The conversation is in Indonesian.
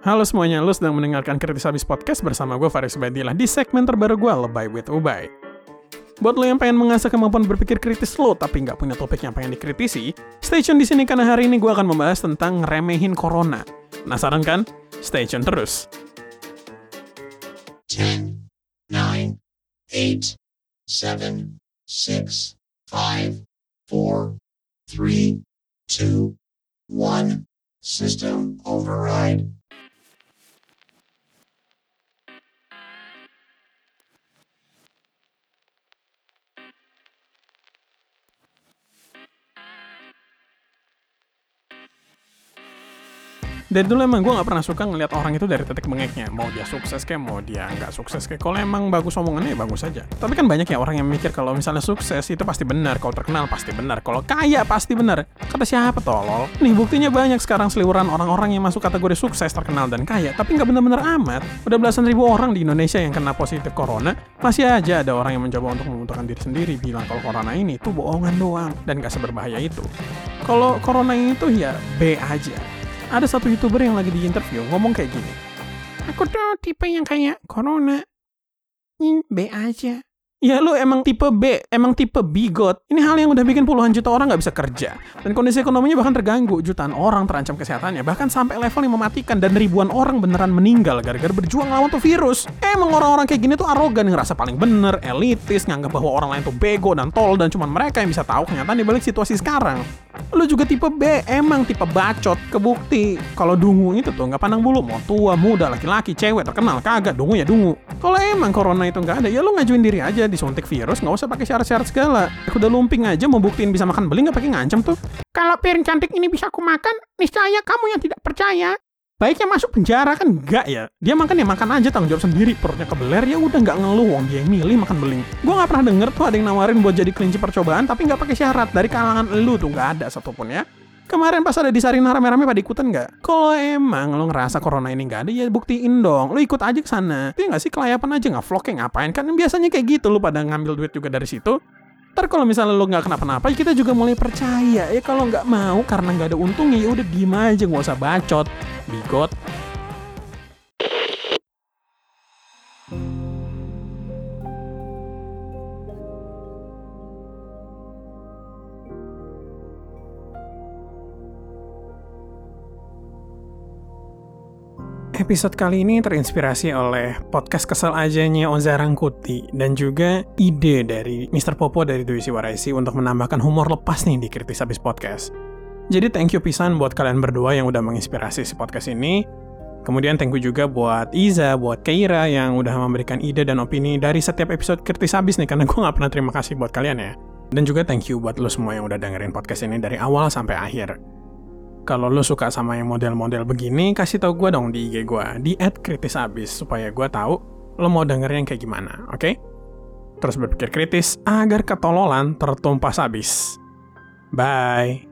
Halo semuanya, lu sedang mendengarkan Kritis Habis Podcast bersama gue Faris Ubadillah di segmen terbaru gue, Lebay with Ubay. Buat lo yang pengen mengasah kemampuan berpikir kritis lo tapi nggak punya topik yang pengen dikritisi, stay tune di sini karena hari ini gue akan membahas tentang ngeremehin corona. Penasaran kan? Stay tune terus. 10, 9, 8, 7, 6, 5, 4, 3, 2, 1. System override. Dari dulu emang gue gak pernah suka ngeliat orang itu dari titik bengeknya. Mau dia sukses kayak, mau dia nggak sukses kayak. Kalau emang bagus omongannya ya bagus aja. Tapi kan banyak ya orang yang mikir kalau misalnya sukses itu pasti benar. Kalau terkenal pasti benar. Kalau kaya pasti benar. Kata siapa tolol? Nih buktinya banyak sekarang seliweran orang-orang yang masuk kategori sukses, terkenal, dan kaya. Tapi nggak bener-bener amat. Udah belasan ribu orang di Indonesia yang kena positif corona. Masih aja ada orang yang mencoba untuk membutuhkan diri sendiri. Bilang kalau corona ini tuh bohongan doang. Dan gak seberbahaya itu. Kalau corona itu ya B aja ada satu youtuber yang lagi di interview ngomong kayak gini. Aku tuh tipe yang kayak corona. Hmm, B aja. Ya lu emang tipe B, emang tipe bigot. Ini hal yang udah bikin puluhan juta orang nggak bisa kerja. Dan kondisi ekonominya bahkan terganggu. Jutaan orang terancam kesehatannya. Bahkan sampai level yang mematikan. Dan ribuan orang beneran meninggal gara-gara berjuang lawan tuh virus. Emang orang-orang kayak gini tuh arogan, ngerasa paling bener, elitis, nganggap bahwa orang lain tuh bego dan tol. Dan cuma mereka yang bisa tahu kenyataan di balik situasi sekarang. Lu juga tipe B, emang tipe bacot. Kebukti. Kalau dungu itu tuh nggak pandang bulu. Mau tua, muda, laki-laki, cewek, terkenal, kagak. Dungu ya dungu. Kalau emang corona itu nggak ada, ya lu ngajuin diri aja disuntik virus nggak usah pakai syarat-syarat segala. Udah lumping aja mau buktiin bisa makan beli nggak pakai ngancam tuh. Kalau piring cantik ini bisa aku makan, niscaya kamu yang tidak percaya. Baiknya masuk penjara kan enggak ya Dia makan ya makan aja tanggung jawab sendiri Perutnya kebeler ya udah nggak ngeluh Wong dia yang milih makan beling Gue nggak pernah denger tuh ada yang nawarin buat jadi kelinci percobaan Tapi nggak pakai syarat Dari kalangan lu tuh nggak ada satupun ya Kemarin pas ada di Sarina rame-rame pada ikutan nggak? Kalau emang lo ngerasa corona ini nggak ada, ya buktiin dong. Lo ikut aja ke sana. Tapi nggak sih kelayapan aja nggak vlog ngapain? Kan biasanya kayak gitu lo pada ngambil duit juga dari situ. Ntar kalau misalnya lo nggak kenapa-napa, ya kita juga mulai percaya. Ya kalau nggak mau karena nggak ada untungnya, ya udah diem aja nggak usah bacot, bigot. Episode kali ini terinspirasi oleh podcast kesel ajanya Oza Rangkuti dan juga ide dari Mr. Popo dari Dwi Waraisi untuk menambahkan humor lepas nih di Kritis Habis Podcast. Jadi thank you pisan buat kalian berdua yang udah menginspirasi si podcast ini. Kemudian thank you juga buat Iza, buat Keira yang udah memberikan ide dan opini dari setiap episode Kritis Habis nih, karena gue gak pernah terima kasih buat kalian ya. Dan juga thank you buat lo semua yang udah dengerin podcast ini dari awal sampai akhir. Kalau lo suka sama yang model-model begini, kasih tau gue dong di IG gue, di @kritisabis supaya gue tahu lo mau dengerin kayak gimana, oke? Okay? Terus berpikir kritis agar ketololan tertumpas habis. Bye.